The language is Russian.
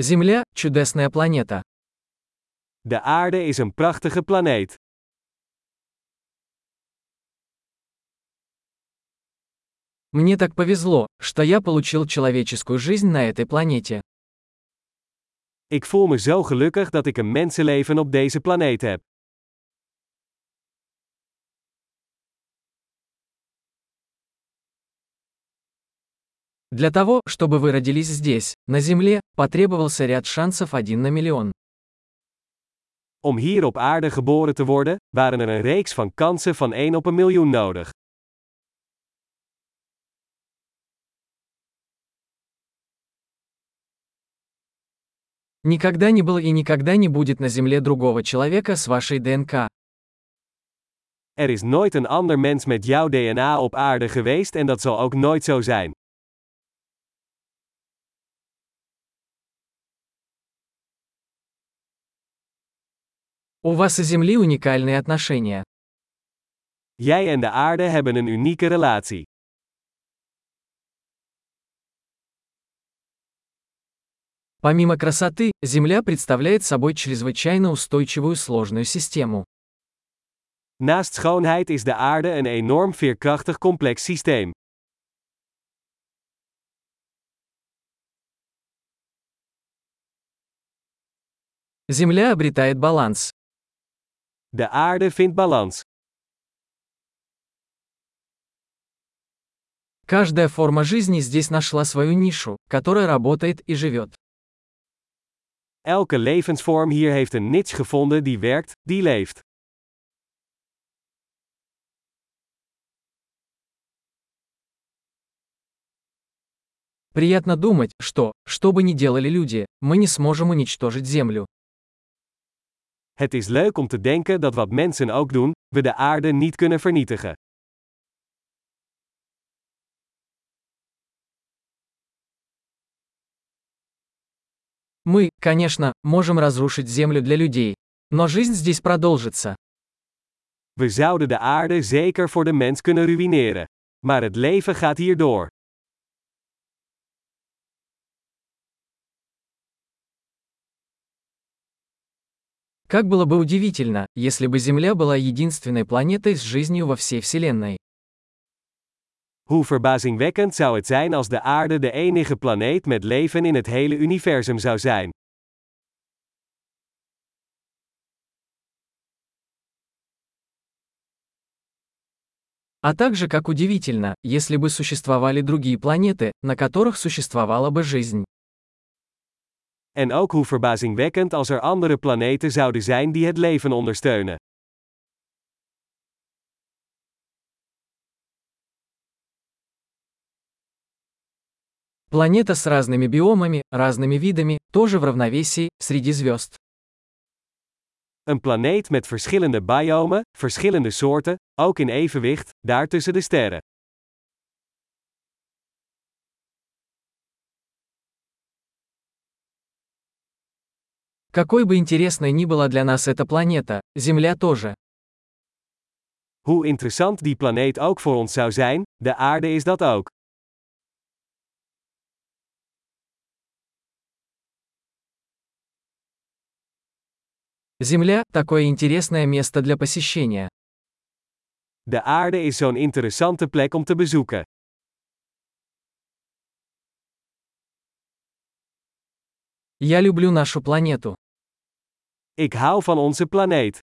Земля – чудесная планета. De aarde is een prachtige planeet. Мне так повезло, что я получил человеческую жизнь на этой планете. Ik voel me zo gelukkig dat ik een mensenleven op deze planeet heb. Для того, чтобы вы родились здесь, на Земле, потребовался ряд шансов один на миллион. Om hier op aarde geboren te worden, waren er een reeks van kansen van 1 op een miljoen nodig. Никогда не было и никогда не будет на Земле другого человека с вашей ДНК. Er is nooit een ander mens met jouw DNA op aarde geweest en dat zal ook nooit zo zijn. У вас и Земли уникальные отношения. Jij en de aarde hebben een unieke relatie. Помимо красоты, Земля представляет собой чрезвычайно устойчивую сложную систему. Naast schoonheid is de aarde een enorm veerkrachtig complex systeem. Земля обретает баланс. De aarde vindt balans. Каждая форма жизни здесь нашла свою нишу, которая работает и живет. Elke levensvorm hier heeft een niche gevonden die werkt, die leeft. Приятно думать, что, что бы ни делали люди, мы не сможем уничтожить Землю. Het is leuk om te denken dat wat mensen ook doen, we de aarde niet kunnen vernietigen. Мы, конечно, можем разрушить Землю для людей. Но жизнь здесь продолжится. We zouden de aarde zeker voor de mens kunnen ruïneren. Maar het leven gaat hier door. Как было бы удивительно, если бы Земля была единственной планетой с жизнью во всей Вселенной. Hoe verbazingwekkend zou het zijn als de aarde de enige planeet met leven in het hele universum zou zijn. А также как удивительно, если бы существовали другие планеты, на которых существовала бы жизнь. En ook hoe verbazingwekkend als er andere planeten zouden zijn die het leven ondersteunen. Планета с разными биомами, разными видами, тоже в равновесии, среди звезд. Een planeet met verschillende biomen, verschillende soorten, ook in evenwicht, daar tussen de sterren. Какой бы интересной ни была для нас эта планета, Земля тоже. Hoe interessant die planeet ook voor ons zou zijn, de aarde is dat ook. Земля – такое интересное место для посещения. De aarde is zo'n interessante plek om te bezoeken. Я люблю нашу планету. Ik hou van onze planeet.